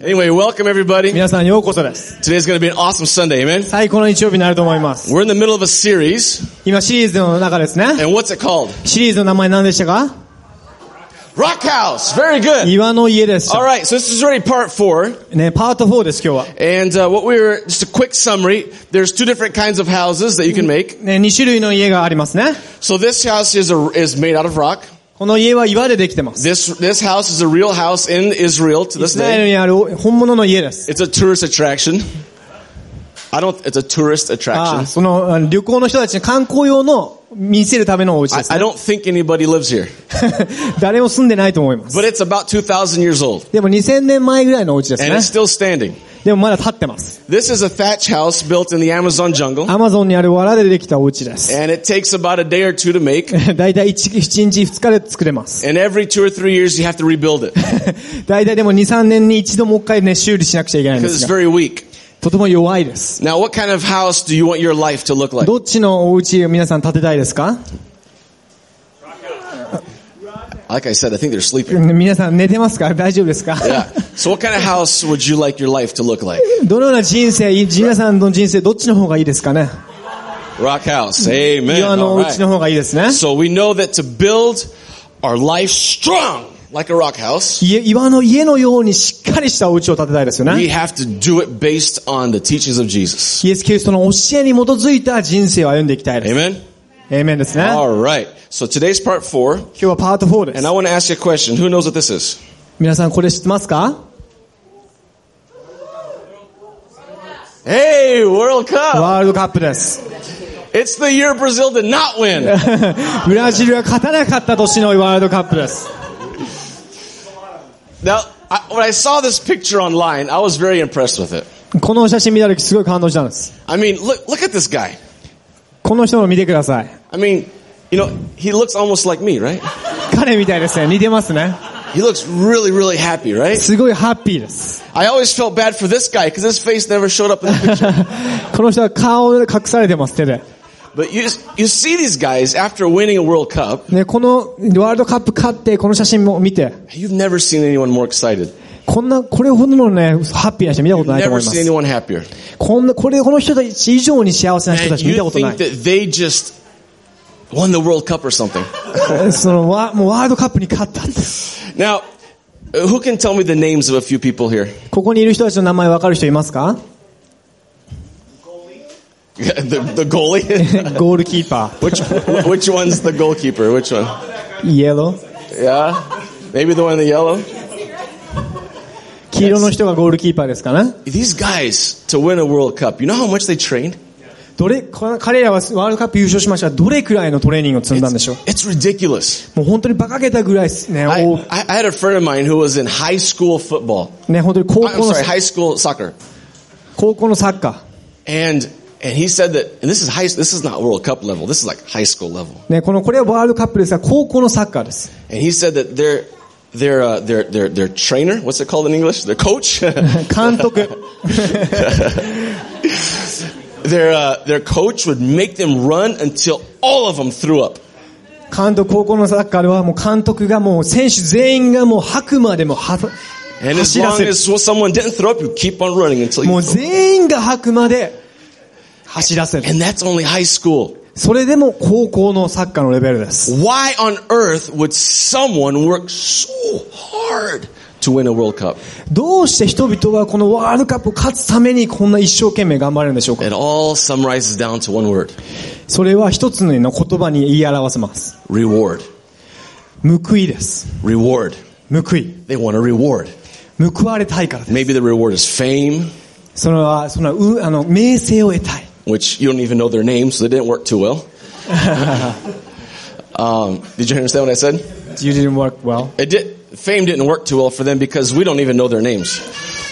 Anyway, welcome everybody. 皆さんようこそです。 Today's going to be an awesome Sunday, amen? 最高の日曜日になると思います。 We're in the middle of a series, 今シリーズの中ですね。 and what's it called? シリーズの名前何でしたか Rock House. Very good. 岩の家です。 All right, so this is already part four, ね、パート4です今日は。 and uh, what we were just a quick summary. There's two different kinds of houses that you can make. ね、2種類の家がありますね。 So this house is a, is made out of rock. この家は岩でできてます。This this house is a real house in Israel to イ this スラエル day. にある本物の家です。It's a tourist attraction. I don't. It's a tourist あ attraction. あそのあの旅行の人たちに観光用の見せるためのお家 I, です I ね。don't think anybody lives here, 誰も住んでないと思います。but it's about 2,000 years old, でも2000年前ぐらいのお家です and ね it's。still standing. でもまだ立ってます。This is a thatch house built in the Amazon jungle, アマゾンにある藁でできたお家です。and it takes about a day or two to make. だいたい 1, 1日2日で作れます。And every two or three years, you have to rebuild it だいたいでも2、3年に一度もう一回ね、修理しなくちゃいけないんで because す it's が。very weak. とても弱いです。Now, what kind of house do you want your life to look like? どっちのお家を皆さん建てたいですか Like I said, I think they're sleeping. 皆さん寝てますか大丈夫ですか Yeah. So, what kind of house would you like your life to look like? どのような人生、皆さんの人生どっちの方がいいですかね Rock house. Amen. 岩の All お家の right. 方がいいですね。So we know that to build our life strong like a rock house, 家岩の家のようにしっかりしたお家を建てたいですよ we ね。have to do it based on the teachings of Jesus. イエス・キリストの教えに基づいた人生を歩んでいきたいです。Amen. エイメンですね。今 All right. So today's part four, 日はパート4で and す I。want to ask you a question. Who knows what this is? 皆さんこれ知ってますか Hey, World Cup! ワールドカップです。 It's the year Brazil did not win. ブラジルが勝たなかった年のワールドカップです。 Now, I, when I saw this picture online, I was very impressed with it. この写真見た時すごい感動したんです。 I mean, look, look at this guy. この人の見てください。 I mean, you know, he looks almost like me, right? 彼みたいですね。似てますね。 He looks really, really happy, right? すごいハッピーです。 I always felt bad for this guy because his face never showed up in the picture. この人は顔で隠されてます、手で。 but you, you see these guys after winning a World Cup, ね、このワールドカップ勝って、この写真も見て、 you've never seen anyone more excited. こんな、これほどのね、ハッピーな人見たことないと Never 思いま seen す。anyone happier. こんな、これ、この人たち以上に幸せな人た And ち見た you ことな think い。that they just won the World Cup or something. その、わ、もうワールドカップに勝ったって。now, uh, who can tell me the names of a few people here? ここにいる人たちの名前わかる人いますか the, the goalie? ゴールキーパ which, which one's the goalkeeper? Which one? ー。イエロー。Yeah? Maybe the one in the yellow? 黄色の人がゴールキーパーですかね。These guys, to win a World Cup, you know how much they trained? どれ、彼らはワールドカップ優勝しましたがどれくらいのトレーニングを積んだんでしょう It's ridiculous. もう本当に馬鹿げたぐらいですね。I, お I had a friend of mine who was in high school football. ね、本当に高 I'm 校の sorry,、high school soccer. 高校のサッカ And, and he said that, and this is high, this is not World Cup level, this is like high school level. ー。ね、この、これはワールドカップですが、高校のサッカーです。And he said that their, their, uh, their, their, their trainer, what's it called in English? Their coach? 監督。 their, uh, their coach would make them run until all of them threw up. 監督、高校のサッカーではもう監督がもう選手全員がもう吐くまでもは And as 走ら long せる。 as someone didn't throw up, you keep on running until も you う全員が吐くまで走らせる。 And that's only high school. それでも高校のサッカーのレベルです。Why on earth would someone work so hard to win a World Cup? どうして人々はこのワールドカップを勝つためにこんな一生懸命頑張れるんでしょうか It all summarizes down to one word. それは一つの言葉に言い表せます。Reward. 報いです。Reward. 報い。They want a reward. 報われたいからです。Maybe the reward is fame, それは、その、う、あの、名声を得たい。which you don't even know their names, so they didn't work too well. um, did you understand what I said? You didn't work well. It did. Fame didn't work too well for them because we don't even know their names.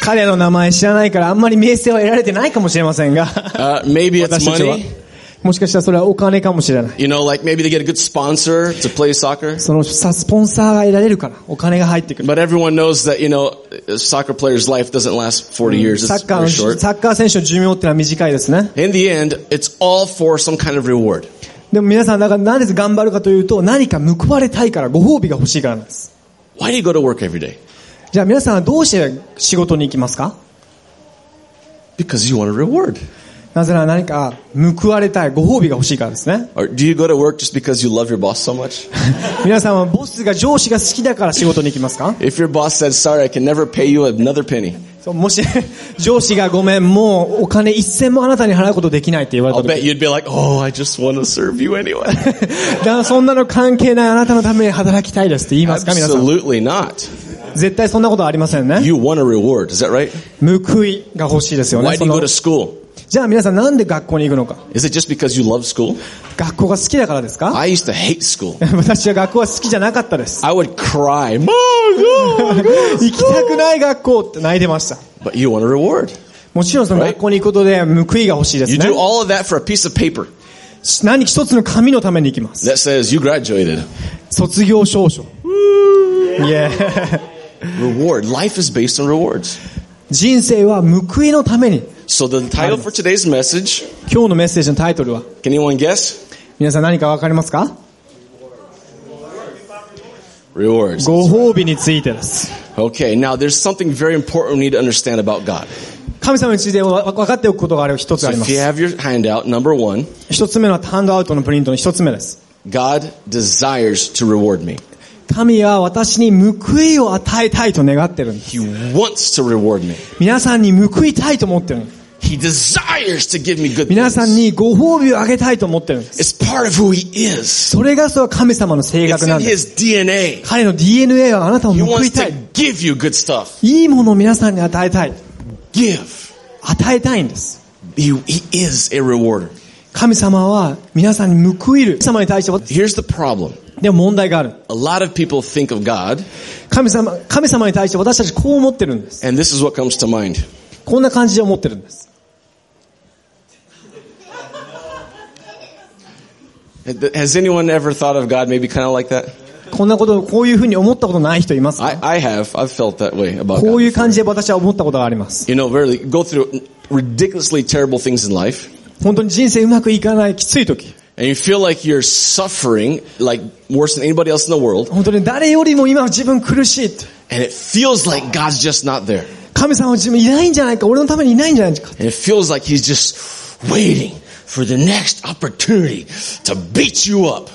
彼の名前知らないからあんまり名声は得られてないかもしれませんが。 Uh, maybe it's 私たちは money. もしかしたらそれはお金かもしれない。You know, like maybe they get a good sponsor to play soccer. そのさ、スポンサーが得られるから、お金が入ってくる。But everyone knows that, you know, soccer player's life doesn't last 40 years. サッカーの.サッカー選手の寿命ってのは短いですね。In the end, it's all for some kind of reward. でも皆さん、だからなぜ頑張るかというと、何か報われたいから、ご褒美が欲しいからなんです。Why do you go to work every day? じゃあ皆さんはどうして仕事に行きますか Because you want a reward. なぜなら何か報われたい、ご褒美が欲しいからですね。皆さんはボスが上司が好きだから仕事に行きますか？もし上司がごめん、もうお金一銭もあなたに払うことできないって言われたら、like, そんなの関係ないあなたのために働きたいですって言いますか？皆さん。絶対そんなことありませんね。報いが欲しいですよね。じゃあ皆さんなんで学校に行くのか Is it just because you love school? 学校が好きだからですか I used to hate school. 私は学校は好きじゃなかったです。I would cry, Mom, no, 行きたくない学校って泣いてました。But you want a reward. もちろんその学校に行くことで報いが欲しいです You ね do。all of that for a piece of paper 何一つの紙のために行きます。that says you graduated. 卒業証書。いえ。Reward. Life is based on rewards. 人生は報いのために。So the title for today's message, 今日のメッセージのタイトルは can anyone guess? 皆さん何かわかりますか Rewards. ご褒美についてです。Okay, now there's something very important we need to understand about God. 神様についてわ分かっておくことがある一つ So ありま if you す。have your handout, number one, 一つ目のハンドアウトのプリントの一つ目です。God desires to reward me. 神は私に報いを与えたいと願ってるんです。He wants to reward me. 皆さんに報いたいと思ってるんです。He desires to give me good 皆さん.にご褒美をあげたいと思ってるんです。It's part of who He is. それがそれは神様の性 It's 格な in んです。His DNA. 彼の DNA はあなたを He 報 wants いたい to。give you good stuff. いいものを皆さんに与えたい。Give. 与えたいんです。He, he is a rewarder. 神様は皆さんに報いる。神様に対しては、Here's the problem. でも問題がある。A lot of people think of God, 神様、神様に対して私たちこう思ってるんです。and this is what comes to mind. こんな感じで思ってるんです。Has anyone ever thought of God maybe kind of like that? こんなこと、こういうふうに思ったことない人いますか I, I have. I've felt that way about こう God. いう感じで私は思ったことがあります。 You know, really go through ridiculously terrible things in life, 本当に人生うまくいかないきつい時。 and you feel like you're suffering like worse than anybody else in the world, 本当に誰よりも今自分苦しいって。 and it feels like God's just not there. 神様は自分いないんじゃないか、俺のためにいないんじゃないか。 And it feels like He's just waiting For the next opportunity to beat you up.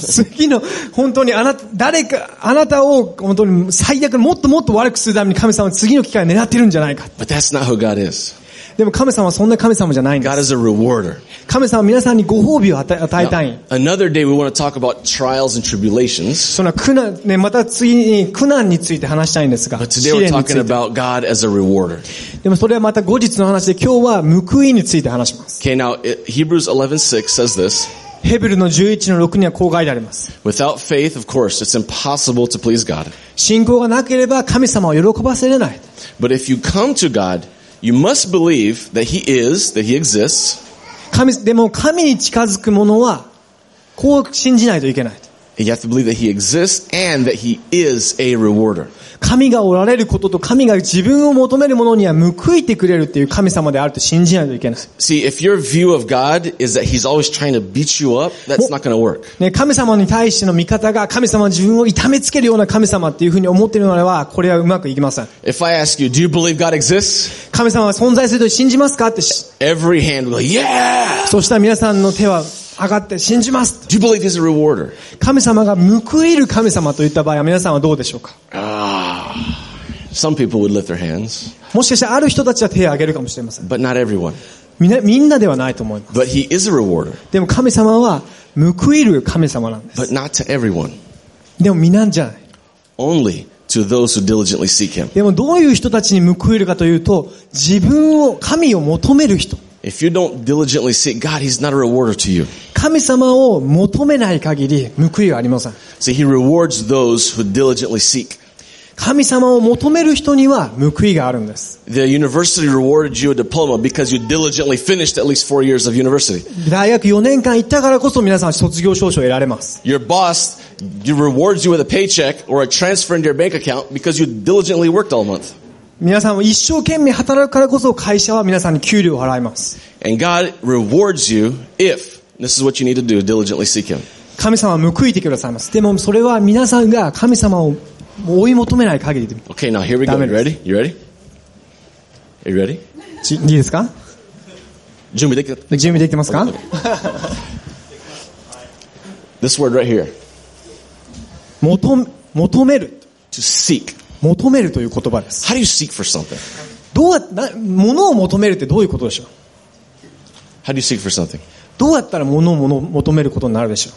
次の、本当にあなた、誰か、あなたを本当に最悪、もっともっと悪くするために神様は次の機会を狙ってるんじゃないか。But that's not who God is. でも神様はそんな神様じゃないんで God す。is a rewarder. 神様は皆さんにご褒美を与え与えたい。Another day we want to talk about trials and tribulations. その苦難、ね、また次に苦難について話したいんですが、But 試 today we're 練につ talking いて。about God as a rewarder. でもそれはまた後日の話で今日は報いについて話します。Okay, now it- Hebrews 11:6 says this. ヘブルの11の6にはこう書いてあります。Without faith, of course, it's impossible to please God. 信仰がなければ神様を喜ばせれない。But if you come to God, you must believe that He is, that He exists, 神、でも神に近づくものは、こう信じないといけない。You have to believe that He exists and that He is a rewarder. 神がおられることと神が自分を求める者には報いてくれるっていう神様であると信じないといけない。See, if your view of God is that He's always trying to beat you up, that's not to work. ね、神様に対しての見方が神様は自分を痛めつけるような神様っていうふうに思っているのでは、これはうまくいきません。If I ask you, do you believe God exists? 神様は存在すると信じますかってし、Every hand will yeah! そしたら皆さんの手は上がって信じます Do you believe He's a rewarder? 神様が報いる神様といった場合は皆さんはどうでしょうか Ah, some people would lift their hands, もしかしてある人たちは手を挙げるかもしれません。but not everyone. みんな、みんなではないと思います。But He is a rewarder, でも神様は報いる神様なんです。but not to everyone. でも皆じゃない。Only to those who diligently seek Him. でもどういう人たちに報いるかというと、自分を、神を求める人。If you don't diligently seek God, He's not a rewarder to you. 神様を求めない限り報いはありません。 See, He rewards those who diligently seek. 神様を求める人には報いがあるんです。 The university rewarded you a diploma because you diligently finished at least four years of university. 大学4年間行ったからこそ皆さん卒業証書を得られます。 Your boss you rewards you with a paycheck or a transfer into your bank account because you diligently worked all month. 皆さんは一生懸命働くからこそ会社は皆さんに給料を払います。And God rewards you if, this is what you need to do, diligently seek Him. 神様は報いてくださいます。でもそれは皆さんが神様を追い求めない限りで。Okay, now here we go. You ready? You ready? You ready? ちいいですか準備できた準備できてますか This word right here. 求求める。To seek. 求めるという言葉です。How do you seek for something? どうやな、物を求めるってどういうことでしょう How do you seek for something? どうやったら物を物求めることになるでしょ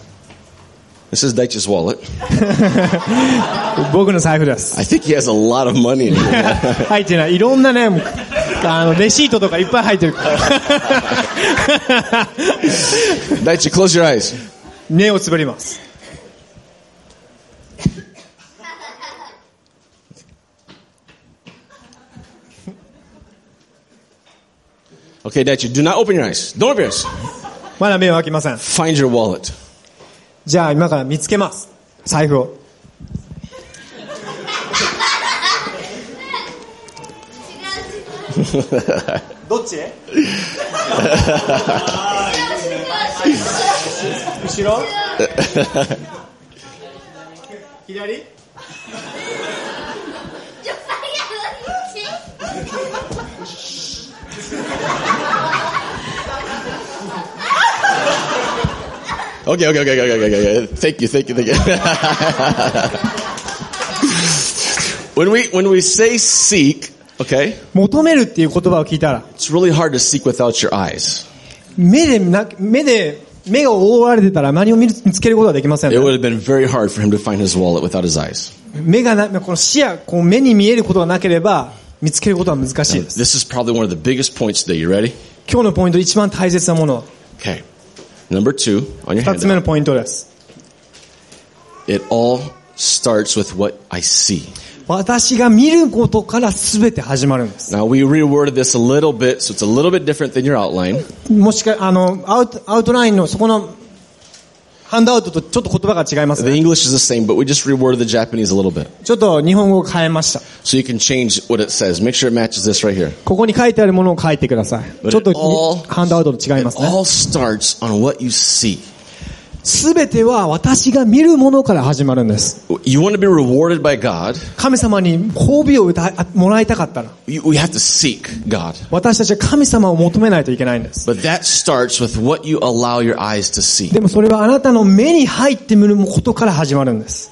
This is Daichi's wallet. う僕の財布です。I think he has a lot of money in here. 入ってない。いろんなね、あの、レシートとかいっぱい入ってるから。Daichi, close your eyes. 目をつぶります。Okay, Daichi, do not open your eyes. Don't open your eyes. まだ目を開きません。 Find your wallet. じゃあ今から見つけます。財布を。どっち後ろ左 Okay, okay, okay, okay, okay, okay. Thank you, thank you, thank you. when we when we say seek, okay, 求めるっていう言葉を聞いたら、it's really hard to seek without your eyes. 目でな、目で、目が覆われてたら何を見つけることはできません It ね、would have been very hard for him to find his wallet without his eyes. 目がな、この視野、こう目に見えることがなければ、見つけることは難しいです。This is probably one of the biggest points today. You ready? 今日のポイント一番大切なものは、Okay. Number two on your 二つ目.のポイントです。It all starts with what I see. 私が見ることから全て始まるんです。Now we reworded this a little bit, so it's a little bit different than your outline. もしか、あの、アウト、アウトラインのそこの、ハンドアウトとちょっと言葉が違います The ね。English is the same, but we just reworded the Japanese a little bit. ちょっと日本語を変えました。So you can change what it says. Make sure it matches this right here. ここに書いてあるものを書いてください。ちょっと it ハンドアウトと違い it ますね。all starts on what you see. すべては私が見るものから始まるんです。神様に褒美をもらいたかったら私たちは神様を求めないといけないんです。でもそれはあなたの目に入ってみることから始まるんです。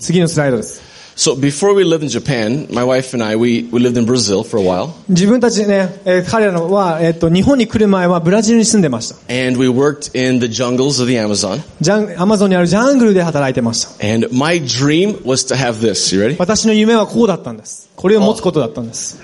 次のスライドです。so before we lived in Japan, my wife and I, we, we lived in Brazil for a while. 自分たちね、えー彼らのは、えっと、日本に来る前はブラジルに住んでました。 And we worked in the jungles of the Amazon. ジャン、アマゾンにあるジャングルで働いてました。 And my dream was to have this. You ready? 私の夢はこうだったんです。これを持つことだったんです。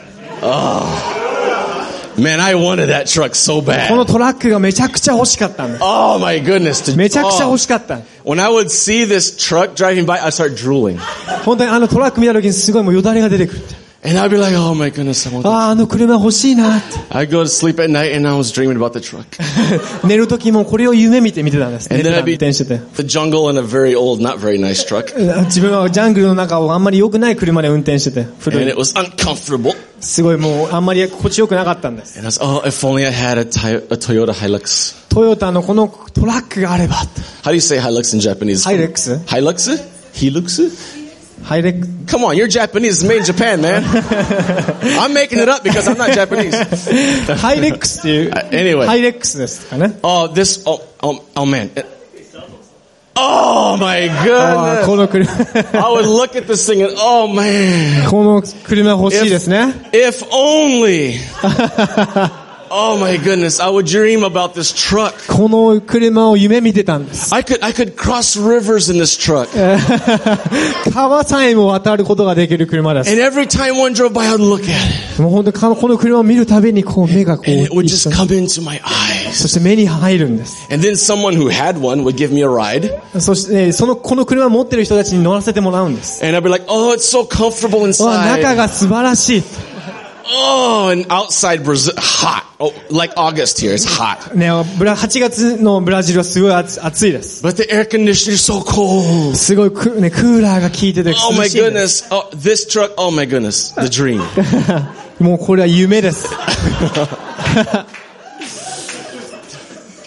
Man, I wanted that truck so この bad. トラックがめちゃくちゃ欲しかったんです。 Oh my goodness. To- めちゃくちゃ oh. 欲しかった。 When I would see this truck driving by, I'd start drooling. 本当にあのトラック見た時にすごいもうよだれが出てくるって。 And I'd be like, oh my goodness, I want that. ああ、あの車欲しいなって。 I'd go to sleep at night and I was dreaming about the truck. 寝る時もこれを夢見て見てたんです。寝 And て then た I'd be 運転してて。 the jungle in a very old, not very nice truck. 自分はジャングルの中をあんまり良くない車で運転してて、古 And い it was uncomfortable. すごいもうあんまり心地よくなかったんです。 And I was, oh, if only I had a, Toy- a Toyota Hilux. トヨタのこのトラックがあればって。 How do you say Hilux in Japanese? Hilux? Hilux? Hilux? ハイレック Come on, you're Japanese. It's made in Japan, man. I'm making it up because I'm not Japanese. ハイレックスっていう。 Anyway. ハイレックスですかね。 Oh, this, oh, oh, oh man. Oh my あーこ goodness. の車、 I would look at this thing and, oh man. この車欲しいですね。 If only. Oh my goodness. I would dream about this truck. この車を夢見てたんです。 I could, I could cross rivers in this truck. 川さえも渡ることができる車です。 And every time one drove by, I'd look at it. もう本当にこの車を見るたびにこう目がこう And it would 一緒 just に come into my eyes. そして目に入るんです。 And then someone who had one would give me a ride. そして、その、この車を持ってる人たちに乗らせてもらうんです。 And I'd be like, oh, it's so comfortable わ中 inside. が素晴らしい。 Oh, and outside Brazil, hot. Oh, like August here, it's hot. ね、ブラ、8月のブラジルはすごい暑暑いです。 But the air conditioner is so cold. すごいク,、ね、クーラーが効いてて Oh 涼 my しいんです goodness. Oh, this truck, oh my goodness. The dream. もうこれは夢です。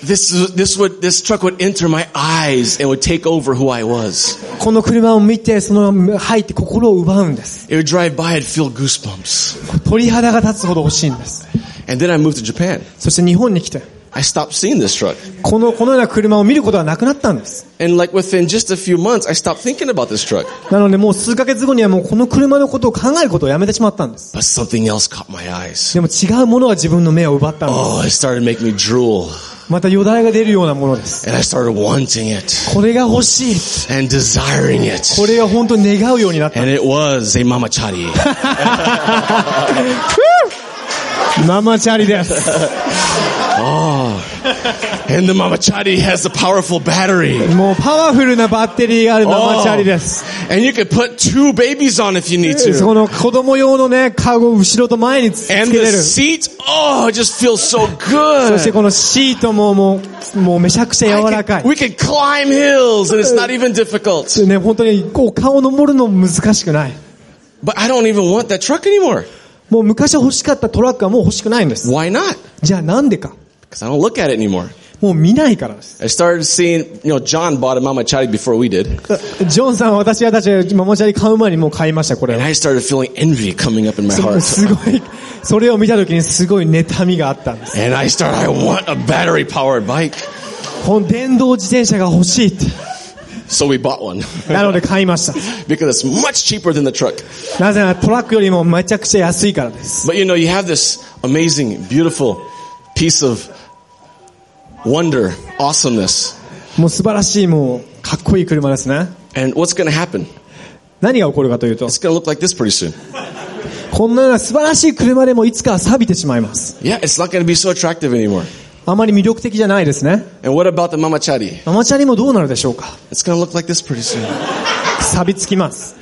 this, this would, this truck would enter my eyes and would take over who I was. この車を見て、その入って心を奪うんです。 It would drive by, I'd feel goosebumps. 鳥肌が立つほど欲しいんです。 And then I moved to Japan. そして日本に来て、 I stopped seeing this truck. この、このような車を見ることはなくなったんです。 And like within just a few months, I stopped thinking about this truck. なのでもう数ヶ月後にはもうこの車のことを考えることをやめてしまったんです。 But something else caught my eyes. でも違うものが自分の目を奪ったんです。 Oh, it started making me drool. またよだれが出るようなものです。これが欲しい。これが本当に願うようになった。ママチャリです。And the mamachari has a powerful battery. もうパワフルなバッテリーがあるママチャリです。And you could put two babies on if you need そ to. の子供用のね、カゴを後ろと前につつけ And れ the る。seat, oh, it just feels so そして good. このシートももう、もうめちゃくちゃ柔らか can, い。we can climb hills and it's not even difficult. ね、本当にこう顔登るのも難しくない。But I don't even want that truck anymore. もう昔欲しかったトラックはもう欲しくないんです。Why not? じゃあなんでか。Because I don't look at it anymore. もう見ないからです。 I started seeing, you know, John bought a mamachari before we did. ジョンさんは私はたちママチャリ買う前にもう買いました、これ And は。 I started feeling envy coming up in my そ heart. すごい、それを見た時にすごい妬みがあったんです。 And I started, I want a battery powered bike. この電動自転車が欲しいって。 So we bought one なので買いました。 because it's much cheaper than the truck. なぜならトラックよりもめちゃくちゃ安いからです。 But you know, you have this amazing, beautiful piece of wonder, awesomeness. もう素晴らしい、もうかっこいい車ですね。And what's going to happen? 何が起こるかというと、It's going to look like this pretty soon. こんなような素晴らしい車でもいつかは錆びてしまいます。Yeah, it's not going to be so attractive anymore. あまり魅力的じゃないですね。And what about the mamachari? ママチャリもどうなるでしょうか It's going to look like this pretty soon. 錆びつきます。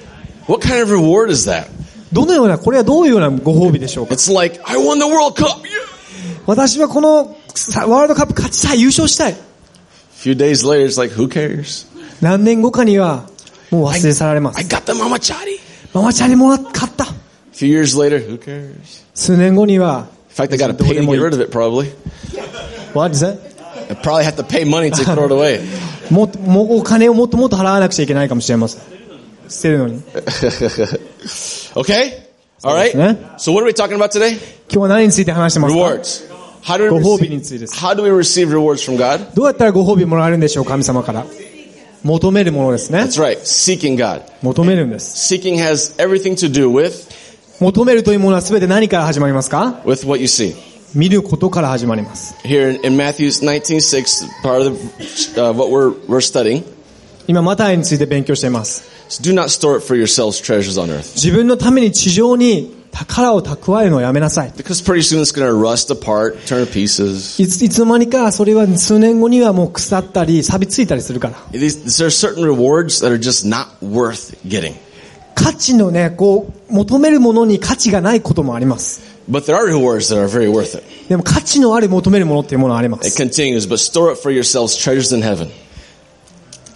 What kind of reward is that? どのような、これはどういうようなご褒美でしょうか It's like, I won the World Cup! 私はこのさワールドカップ勝ちたい、優勝したい。 A few days later, it's like, who cares? 何年後かには、もう忘れ去られま I す。 got the mamachari! ママチャリもらっ買った。 A few years later, who cares? 数年後には、 In fact, I got to pay to get rid of it probably. What is that? I probably have to pay money to throw it away. もっと、もうお金をもっともっと払わなくちゃいけないかもしれません。捨てるのに。 Okay? All right. Yeah. So what are we talking about today? 今日は何について話してますか Rewards. How do we ご褒美 receive, についてです。how do we receive rewards from God? どうやったらご褒美もらえるんでしょう神様から。求めるものですね。That's right. Seeking God. 求めるんです。Seeking has everything to do with, 求めるというものは全て何から始まりますか with what you see. 見ることから始まります。Here in, in Matthew 19:6, part of the, uh, what we're, we're studying, 今、マタイについて勉強しています。is do not store up for yourselves treasures on earth. 自分のために地上に宝を蓄えるのをやめなさい。いつ,の間にかそれは数年後にはもう腐ったり錆びついたりするから。価値のね、こう、求めるものに価値がないこともあります。でも価値のある求めるものっていうものはあります。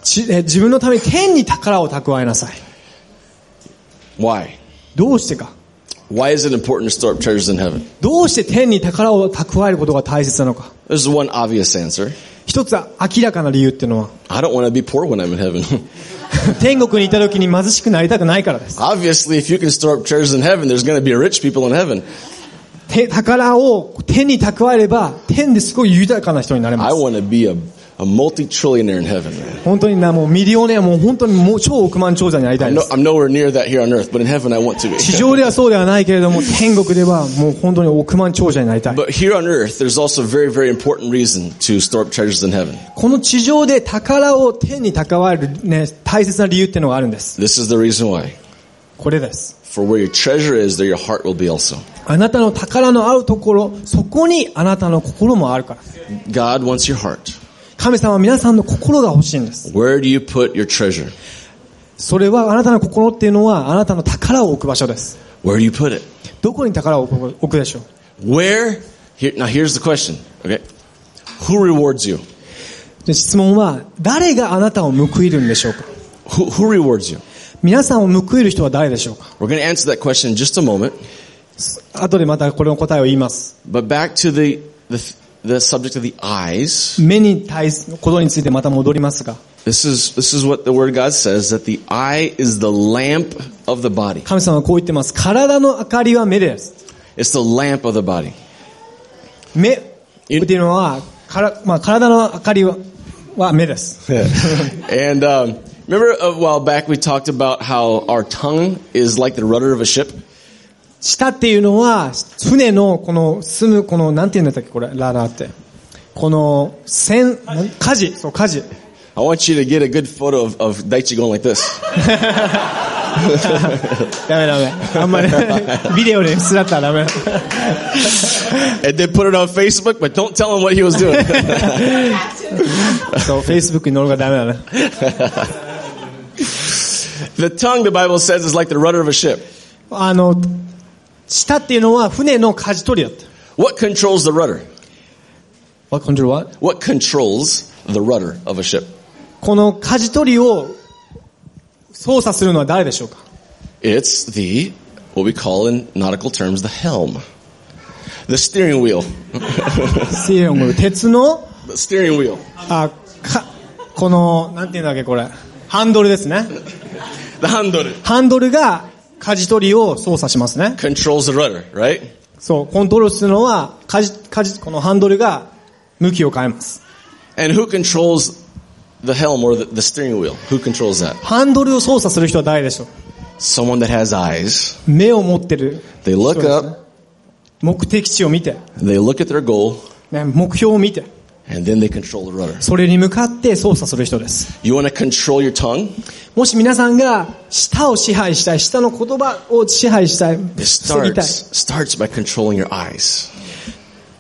自分のために天に宝を蓄えなさい。どうしてか Why is it important to store up treasures in heaven? どうして天に宝を蓄えることが大切なのか There's one obvious answer. 一つは明らかな理由っていうのは、 I don't want to be poor when I'm in heaven. 天国にいた時に貧しくなりたくないからです。 Obviously, if you can store up treasures in heaven, there's going to be rich people in heaven. て宝を天に蓄えれば、天ですごい豊かな人になれま I す。 want to be a, a multi-trillionaire in heaven. man. 本当にな、もうミリオネア、もう本当にもう超億万長者になりたい I'm, で no, す。I'm nowhere near that here on earth, but in heaven I want to 地 be. 上ではそうではないけれども、天国ではもう本当に億万長者になりたい。But here on earth, there's also a very, very important reason to store up treasures in heaven. この地上で宝を天に蓄えるね、大切な理由っていうのがあるんです。This is the reason why. これです。For where your treasure is, there your heart will be also. あなたの宝のあるところ、そこにあなたの心もあるから。God wants your heart. 神様は皆さんの心が欲しいんです。Where do you put your treasure? それはあなたの心っていうのはあなたの宝を置く場所です。Where do you put it? どこに宝を置くでしょう Where? Here, now here's the question. Okay. Who rewards you? で質問は、誰があなたを報いるんでしょうか Who, who rewards you? 皆さんを報いる人は誰でしょうか We're going to answer that question in just a moment. 後でまたこれの答えを言います。But back to the, the, the subject of the eyes, 目に対することについてまた戻りますが、 this is, this is what the word of God says, that the eye is the lamp of the body. 神様はこう言ってます。体の明かりは目です。 It's the lamp of the body. 目っていうのは、からまあ、体の明かりはは目です。 and um, remember a while back we talked about how our tongue is like the rudder of a ship? 舌っていうのは、船のこの住む、この、なんて言うんだったっけ、これ、ラダーって。この、船、なん舵、そう、舵。I want you to get a good photo of, of Daichi going like this. ダメダメ。あんまり、ビデオで映らったらダメ。and then put it on Facebook, but don't tell him what he was doing. そう、Facebook に乗るからダメだね。the tongue, the Bible says, is like the rudder of a ship. あの、舌っていうのは船の舵取りだった。What controls the rudder? What control what? What controls the rudder of a ship? この舵取りを操作するのは誰でしょうか It's the, what we call in nautical terms, the helm. The steering wheel. スティーリング鉄の、The steering wheel. あ、か、この、なんていうんだっけ、これ。ハンドルですね。The handle ハンドルが舵取りを操作しますね。controls the rudder, right? そう、コントロールするのは、舵、舵、このハンドルが向きを変えます。And who controls the helm or the, the steering wheel? Who controls that? ハンドルを操作する人は誰でしょう Someone that has eyes. 目を持ってる。They look up, 目的地を見て、they look at their goal, ね、目標を見て、and then they control the rudder. それに向かって操作する人です。You want to control your tongue? もし皆さんが舌を支配したい、舌の言葉を支配したい、防ぎたい。starts, starts by controlling your eyes.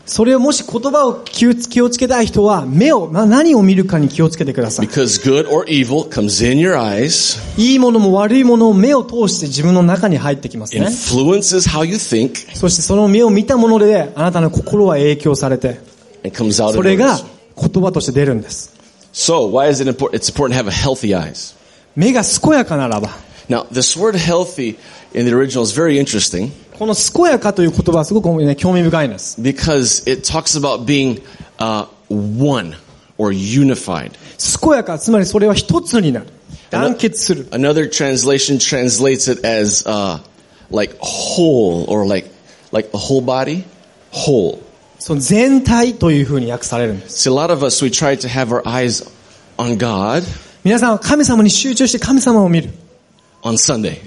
それをもし言葉を気をつ気をつけたい人は、目を、ま何を見るかに気をつけてください。Because good or evil comes in your eyes, いいものも悪いものを目を通して自分の中に入ってきますね。influences how you think, そしてその目を見たもので、あなたの心は影響されて、and comes out そ of れが words. 言葉として出るんです。 So, why is it important? It's important to have a healthy eyes. 目が健やかならば、 Now, this word healthy in the original is very interesting この健やかという言葉はすごく、ね、興味深いんです。 because it talks about being uh, one or unified. 健やか、つまりそれは一つになる。団結する。 Another translation translates it as uh, like whole or like like the whole body, whole. その全体というふうに訳されるんです。See, a lot of us we try to have our eyes on God 皆さんは神様に集中して神様を見る。on Sunday,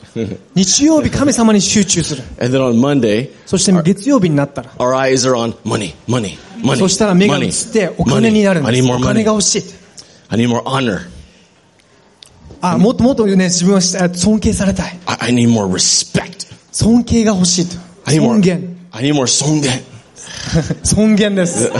日曜日神様に集中する。and then on Monday そして月曜日になったら、our eyes are on money, money, money. そしたら目が移 money, ってお金になるん.です。お金.が欲しい。I need more honor. あ、もっともっとね、自分は尊敬されたい。I, need more respect. 尊敬が欲しいと。I need 尊 more. 厳。I need more songen. 尊厳です。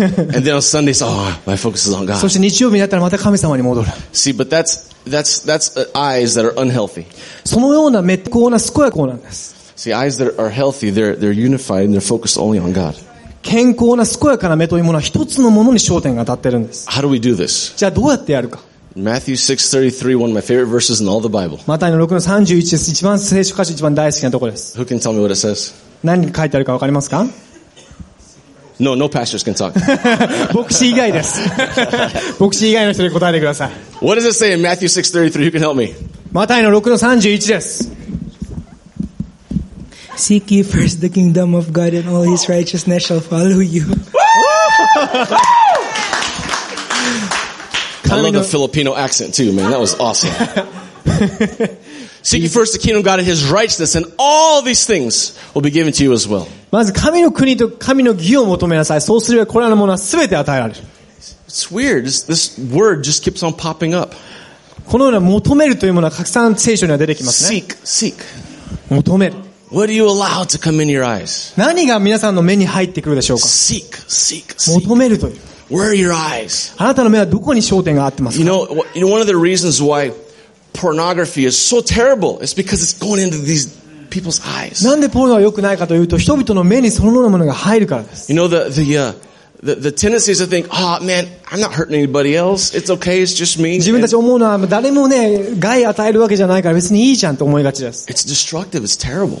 And then on Sundays, oh, my focus is on そ God. して日曜日になったらまた神様に戻る。See, but that's that's that's uh, eyes that are unhealthy. そのような滅法な健やかなんです。See, eyes that are healthy, they're they're unified and they're focused only on God. 健康な健やかな目というものは一つのものに焦点が当たってるんです。How do we do this? じゃあどうやってやるか。Matthew 6:33, one of my favorite verses in all the Bible. マタイの6の31です。一番聖書歌詞一番大好きなところです。Who can tell me what it says? 何書いてあるかわかりますか No, no pastors can talk. 牧師以外です。牧師以外の人で答えてください。 what does it say in Matthew 6:33? Who can help me? マタイの6の31です。 Seek ye first the kingdom of God and all his righteousness shall follow you. I love Coming the up- Filipino accent too, man. That was awesome. Seek ye first the kingdom of God and his righteousness, and all these things will be given to you as well. まず神の国と神の義を求めなさい。そうすればこれらのものは全て与えられる。 It's weird. This, this word just keeps on popping up. このような求めるというものはたくさん聖書には出てきますね。 Seek, seek. 求める。 What do you allow to come into your eyes? 何が皆さんの目に入ってくるでしょうか Seek, seek, seek. 求めるという。 Where are your eyes? あなたの目はどこに焦点が合ってます You か know, wh- you know, one of the reasons why pornography is so terrible is because it's going into these people's eyes. なんでポルノは良くないかというと、人々の目にそのようなものが入るからです。You know, the, the, uh, the, the tendency is to think, oh man, I'm not hurting anybody else. It's okay. It's just me. 自分たち思うのは誰もね、害与えるわけじゃないから別にいいじゃんと思いがちです。it's destructive. It's terrible.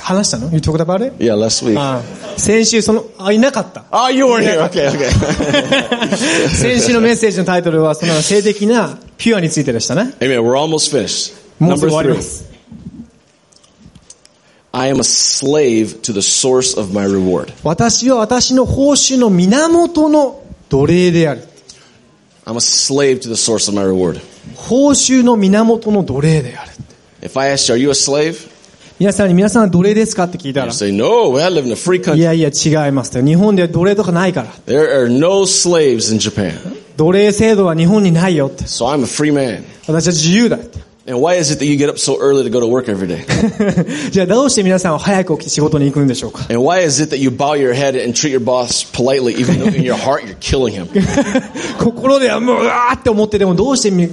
話したの ?You talked about it? yeah, last week. ああ先週その、あ、いなかった。Oh, you weren't here. Okay, okay. 先週のメッセージのタイトルは、その性的なピュアについてでしたね。Amen. We're almost finished. もうすぐ終わりま.す。I am a slave to the source of my reward. 私は私の報酬の源の奴隷である。I'm a slave to the source of my reward. 報酬の源の奴隷である。If I asked you, are you a slave? 皆さんに皆さんは奴隷ですかって聞いたら。Say, いやいや違いますよ。日本では奴隷とかないから。There are no、slaves in Japan. 奴隷制度は日本にないよって。So、I'm a 私は自由だって。And why is it that you get up so early to go to work every day? じゃあどうして皆さんは早く起きて仕事に行くんでしょうか And why is it that you bow your head and treat your boss politely even though in your heart you're killing him? 心ではもううわーって思っててもどうしてみ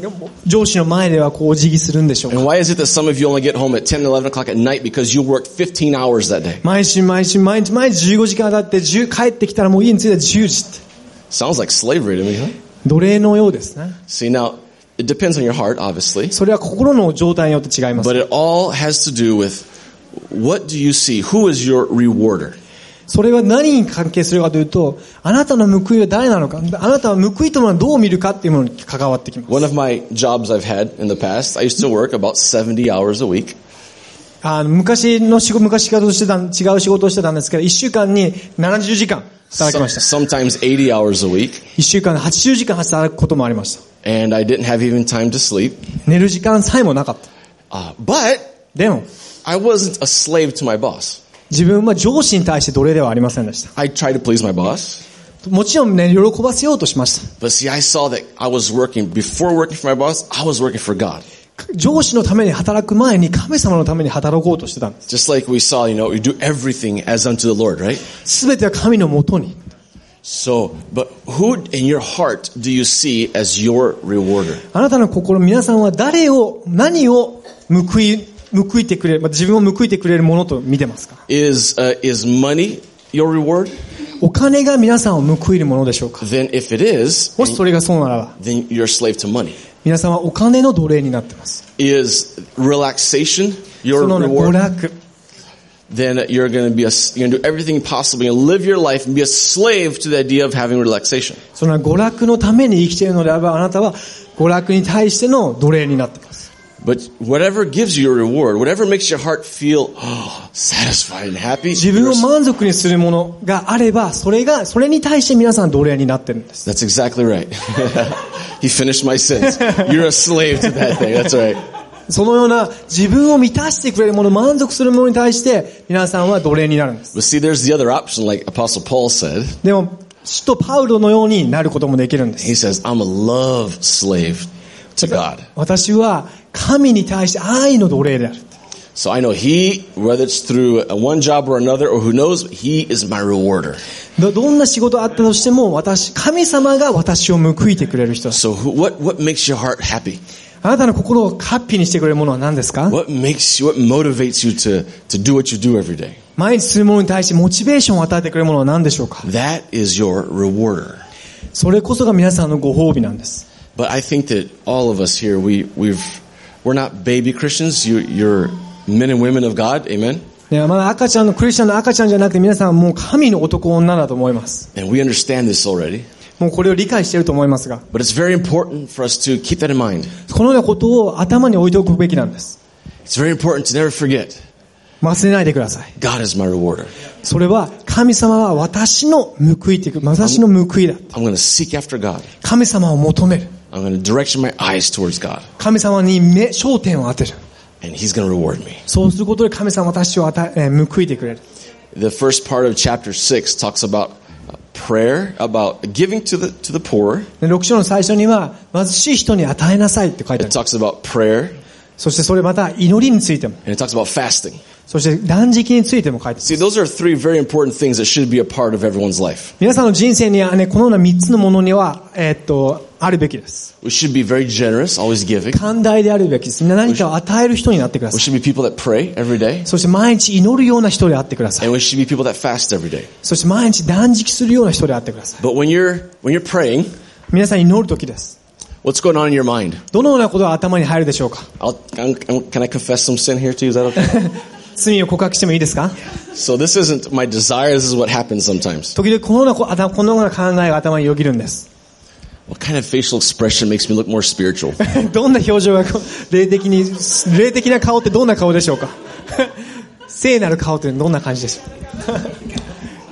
上司の前ではこうお辞儀するんでしょうか And why is it that some of you only get home at 10, 11 o'clock at night because you worked 15 hours that day? 毎週毎週毎日毎日15時間経って10帰ってきたらもう家に着いたら10時って Sounds like slavery to me, huh? 奴隷のようですね See, now, It depends on your heart, obviously. それは心の状態によって違います。それは何に関係するかというと、あなたの報いは誰なのか、あなたは報いとものはどう見るかというものに関わってきます。One of my jobs I've had in the past, I used to work about 70 hours a week. あの昔の仕事、昔仕事してた、違う仕事をしてたんですけど、1週間に70時間働きました。1週間で80時間働くこともありました。And I didn't have even time to sleep. 寝る時間さえもなかった Uh, but でも I wasn't a slave to my boss. 自分は上司に対して奴隷ではありませんでした I tried to please my boss. もちろんね喜ばせようとしました But see, I saw that I was working, before working for my boss, I was working for God. 上司のために働く前に神様のために働こうとしてたんです Just like we saw, you know, we do everything as unto the Lord, right? 全ては神のもとに So, but who in your heart do you see as your rewarder? あなたの心皆さんは誰を何を報い報いてくれる、まあ自分を報いてくれるものと見てますか Is, uh, is money your reward? お金が皆さんを報いるものでしょうか Then if it is, もしそれがそうならば then you're slave to money. 皆さんはお金の奴隷になってます Is relaxation そ your のね娯 reward? 楽 Then you're going to be a, you're going to do everything possible. You're going to live your life and be a slave to the idea of having relaxation. その娯楽のために生きているのであればあなたは娯楽に対しての奴隷になっています But whatever gives you a reward, whatever makes your heart feel oh, satisfied and happy, 自分 you're を a- 満足にするものがあればそれがそれに対して皆さん奴隷になってるんです that's exactly right. he finished my sentence. You're a slave to that thing. That's right. そのような自分を満たしてくれるもの満足するものに対して皆さんは奴隷になるんです But see, there's the other option, like Apostle Paul said. でも使徒パウロのようになることもできるんです He says, I'm a love slave to God. 私は神に対して愛の奴隷である So I know he, whether it's through one job or another, or who knows, he is my rewarder. どどんな仕事あったとしても私神様が私を報いてくれる人 So what, what makes your heart happy? あなたの心をハッピーにしてくれるものは何ですか What makes you, what motivates you to, to do what you do every day? 毎日するものに対してモチベーションを与えてくれるものは何でしょうか That is your rewarder. それこそが皆さんのご褒美なんです But I think that all of us here, we, we've, we're not baby Christians. You, you're men and women of God. Amen. ねまだ赤ちゃんのクリスチャンの赤ちゃんじゃなくて皆さんはもう神の男女だと思います And we understand this already. もうこれを理解していると思いますが But it's very important for us to keep that in mind. このようなことを頭に置いておくべきなんです It's very important to never forget 忘れないでください God is my rewarder. それは神様は私の報いていく私の報いだ I'm to seek after God. 神様を求める I'm going to direction my eyes towards God. 神様に目焦点を当てる And He's to reward me. そうすることで神様は私を与え、えー報いてくれる The first part of chapter 6 talks about uh, prayer, about giving to the, to the poor. で6章の最初には貧しい人に与えなさいって書いてあ It る talks about prayer. そしてそれまた祈りについても、and it talks about fasting. そして断食についても書いてます。See, those are three very important things that should be a part of everyone's life. 皆さんの人生にはね、このような三つのものには、えーっと、あるべきです。We should be very generous, always giving. 寛大であるべきです。何かを与える人になってくだ We さい。should be people that pray every day. そして毎日祈るような人であってください。And we should be people that fast every day. そして毎日断食するような人であってください。But when you're, when you're praying, 皆さん祈るときです。what's going on in your mind? どのようなことが頭に入るでしょうか I'll, I'm, can I confess some sin here too? Is that okay? 罪を告白してもいいですか so this isn't my desire. This is what happens sometimes. 時々このようなこ、頭このような考えが頭によぎるんです。What kind of facial expression makes me look more spiritual? どんな表情が霊的に、霊的な顔ってどんな顔でしょうか聖なる顔ってどんな感じでしょう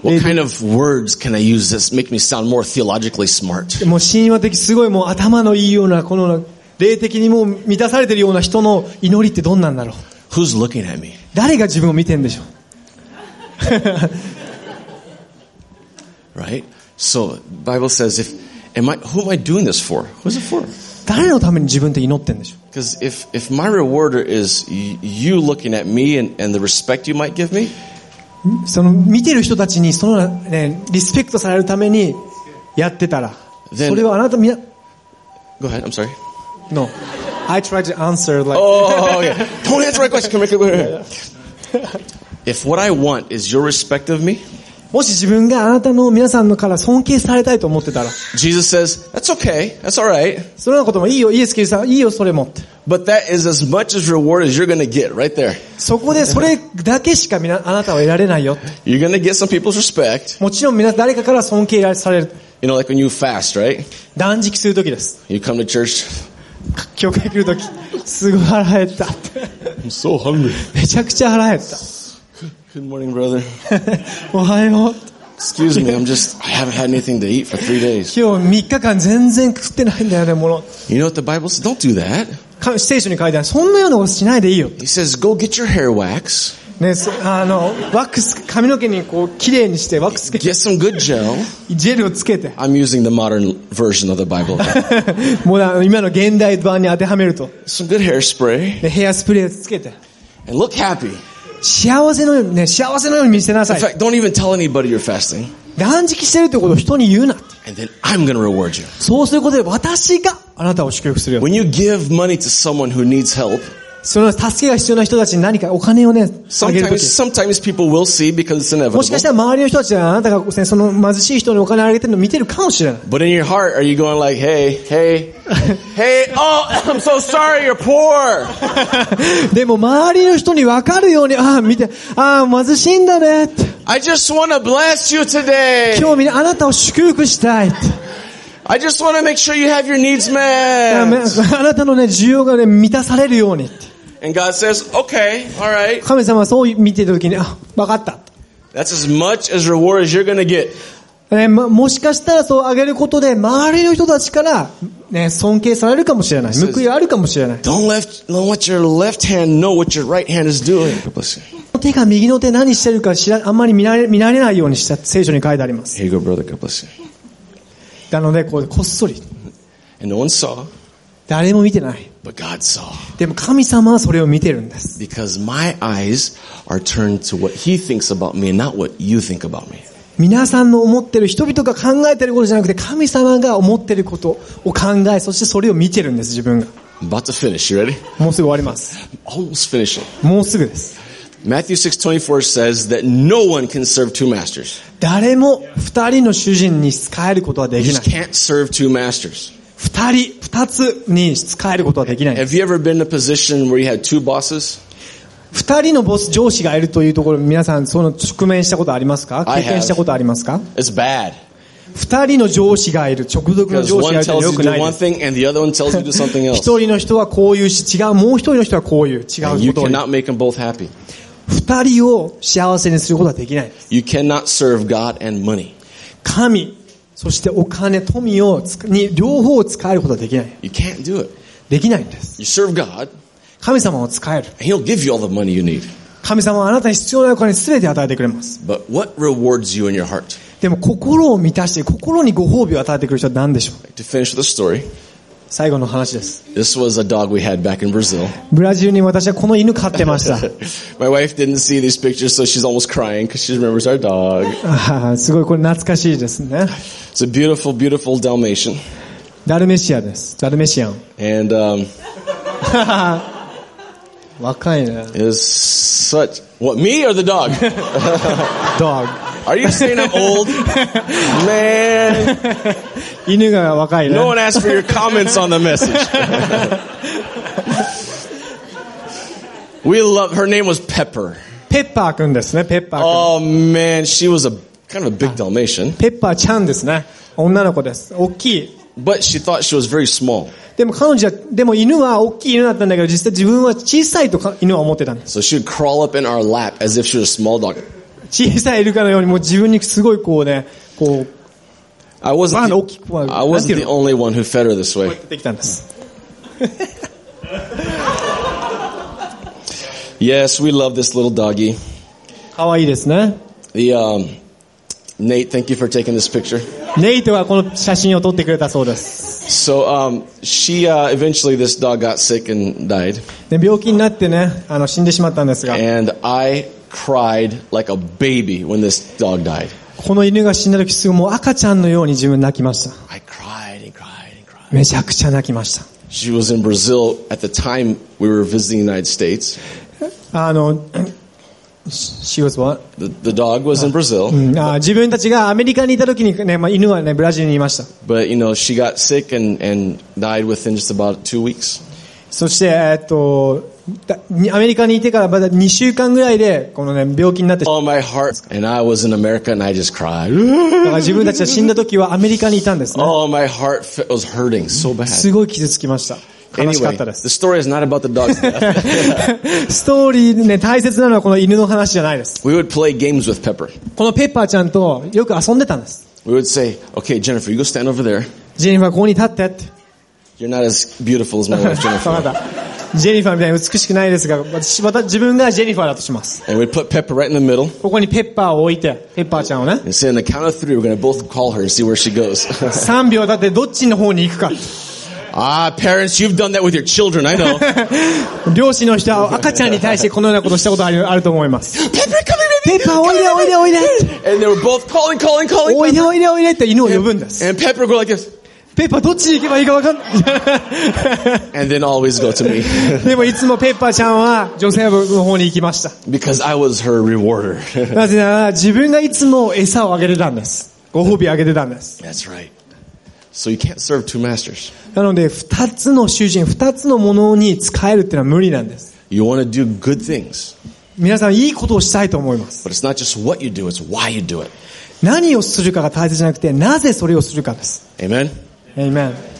What kind of words can I use this make me sound more theologically smart? もう神話的すごいもう頭のいいような、この霊的にもう満たされてるような人の祈りってどんなんだろう Who's looking at me? 誰が自分を見てんでしょう Right? So Bible says if am I who am I doing this for? Who's it for? 誰のために自分って祈ってんでしょ Because if if my rewarder is y- you looking at me and, and the respect you might give me, うその見てる人たちにそのね、リスペクトされるためにやってたら、 Then- それはあなたみな、 go ahead. I'm sorry. No. I try to answer like, Oh, okay. Don't answer my question. Come here, come here. If what I want is your respect of me, もし自分があなたの皆さんのから尊敬されたいと思ってたら、Jesus says, that's okay. That's all right. そのようなこともいいよ、イエス・キリストさん、いいよ、それも。But that is as much as reward as you're to get right there. そこでそれだけしかみなあなたは得られないよ。You're to get some people's respect. もちろん皆誰かから尊敬される。You know, like when you fast, right? 断食するときです。You come to church. 教会来るとき、すごい腹減った。I'm so hungry. めちゃくちゃ腹減っ Good morning, brother. た。おはよう。 Excuse me. I'm just, I haven't had anything to eat for three days. 今日3日間全然食ってないんだよね、もの。 You know what the Bible says? Don't do that. か聖書に書いてある。そんなようなことしないでいいよ。 He says, go get your hair wax. ね、そあの、ワックス、髪の毛にこう、綺麗にして、ワックスつけて、 Get some good gel. ジェルをつけて、 I'm using the modern version of the Bible. もうあの今の現代版に当てはめると、 some good hairspray. でヘアスプレーつけて、 And look happy. 幸せのようにね、幸せのように見せなさ In い。fact, don't even tell anybody you're fasting. 断食してるってことを人に言うな。And then I'm going to reward you. そうすることで私があなたを祝福するよ。When you give money to someone who needs help, その助けが必要な人たちに何かお金をね、あげるとき。sometimes people will see because it's もしかし inevitable. たら周りの人たちはあなたがねその貧しい人にお金をあげてるのを見てるかもしれない。But in your heart, are you going like, hey, hey, hey, oh, I'm so sorry, you're poor. でも周りの人に分かるように、ああ、見て、ああ、貧しいんだね。I just want to bless you today. 今日みんなあなたを祝福したい。I just want to make sure you have your needs あ met. あなたのね、需要がね、満たされるように。神様はそう見ていたときに、分かった。も,しかしたらそうあげることで周りの人たちから、尊敬されるかもしれない。報いあるかもしれない。手が右の手何してるかあんまり見られ,ないようにした聖書に書いてあります。Hey、なので、こ,うこっそり。誰も見てない。でも神様はそれを見てるんです。皆さんの思ってる人々が考えてることじゃなくて神様が思ってることを考え、そしてそれを見てるんです、自分が。もうすぐ終わります。もうすぐです。誰も二人の主人に仕えることはできない。二人、二つに使えることはできない。二人のボス、上司がいるというところ、皆さん、その直面したことありますか？経験したことありますか？二人の上司がいる、直属の上司がいるの。一人の人はこういうし、違う、もう一人の人はこういう、違うことを。二人を幸せにすることはできない。神、そしてお金、富をに、両方を使えることはできない。You can't do it. できないんです。You serve God 神様を使える。He'll give you all the money you need. 神様はあなたに必要なお金すべて与えてくれます。But what rewards you in your heart? でも心を満たして、心にご褒美を与えてくる人は何でしょう To finish a story, 最後の話です。 This was a dog we had back in Brazil. ブラジルに私はこの犬飼ってました。 My wife didn't see these pictures, so she's almost crying because she remembers our dog. あーすごいこれ懐かしいですね。 It's a beautiful, beautiful Dalmatian. ダルメシアです。ダルメシアン。 And um, 若いね。 is such what me or the dog? ドッ Are you saying I'm old? Man, グ。犬が若いね。 no one asked for your comments on the message. we love her name was Pepper. ペッパーくんですね、ペッパーくん。 Oh man, she was a kind of a big Dalmatian, ペッパーちゃんですね。女の子です。大きい。 but she thought she was very small. でも彼女は、でも犬は大きい犬だったんだけど、実際自分は小さいとか犬は思ってたんです。 So she would crawl up in our lap as if she was a small dog. 小さいイルカのようにもう自分にすごいこうね、こう、I wasn't the, 大きくこう、I wasn't the の only one who fed her this way. 出てきたんです。Yes, we love this little doggy. 可愛いですね。The um, Nate, thank you for taking this picture. ネイトがこの写真を撮ってくれたそうです。So um, she uh, eventually this dog got sick and died, で病気になってね、あの死んでしまったんですが、and I cried like a baby when this dog died. この犬が死んだ時すぐもう赤ちゃんのように自分泣きました。I cried and cried and cried. めちゃくちゃ泣きました。She was in Brazil at the time we were visiting the United States. あの、she was what? The, the dog was in Brazil, うんあ自分たちがアメリカにいた時にね、まあ、犬はね、ブラジルにいました。but you know she got sick and, and died within just about two weeks. そして、えっと、アメリカにいてからまだ2週間ぐらいでこの、ね、病気になってしまった。だから自分たちが死んだ時はアメリカにいたんですね。すごい傷つきました。悲しかったです。ストーリー、ね、大切なのはこの犬の話じゃないです。このペッパーちゃんとよく遊んでたんです。ジェニファー、ここに立って,って。ジェニファーみたいに美しくないですが、私また自分がジェニファーだとします。ここにペッパーを置いて、ペッパーちゃんをね。三3秒だってどっちの方に行くか。Ah, 両親 の人は赤ちゃんに対してこのようなことしたことある,あると思います。ペッパー、おいでおいでおいで。おいでおいでおいでって犬を呼ぶんです。ペッパーどっちに行けばいいかわかんない。And then always go to me. でもいつもペッパーちゃんは女性部の方に行きました。because I was her rewarder. なぜなら自分がいつも餌をあげてたんです。ご褒美あげてたんです。That's right. So you can't serve two masters. なので二つの主人、二つのものに使えるっていうのは無理なんです。You want to do good things, 皆さんいいことをしたいと思います。but it's not just what you do, it's why you do it. 何をするかが大切じゃなくて、なぜそれをするかです。Amen? Amen.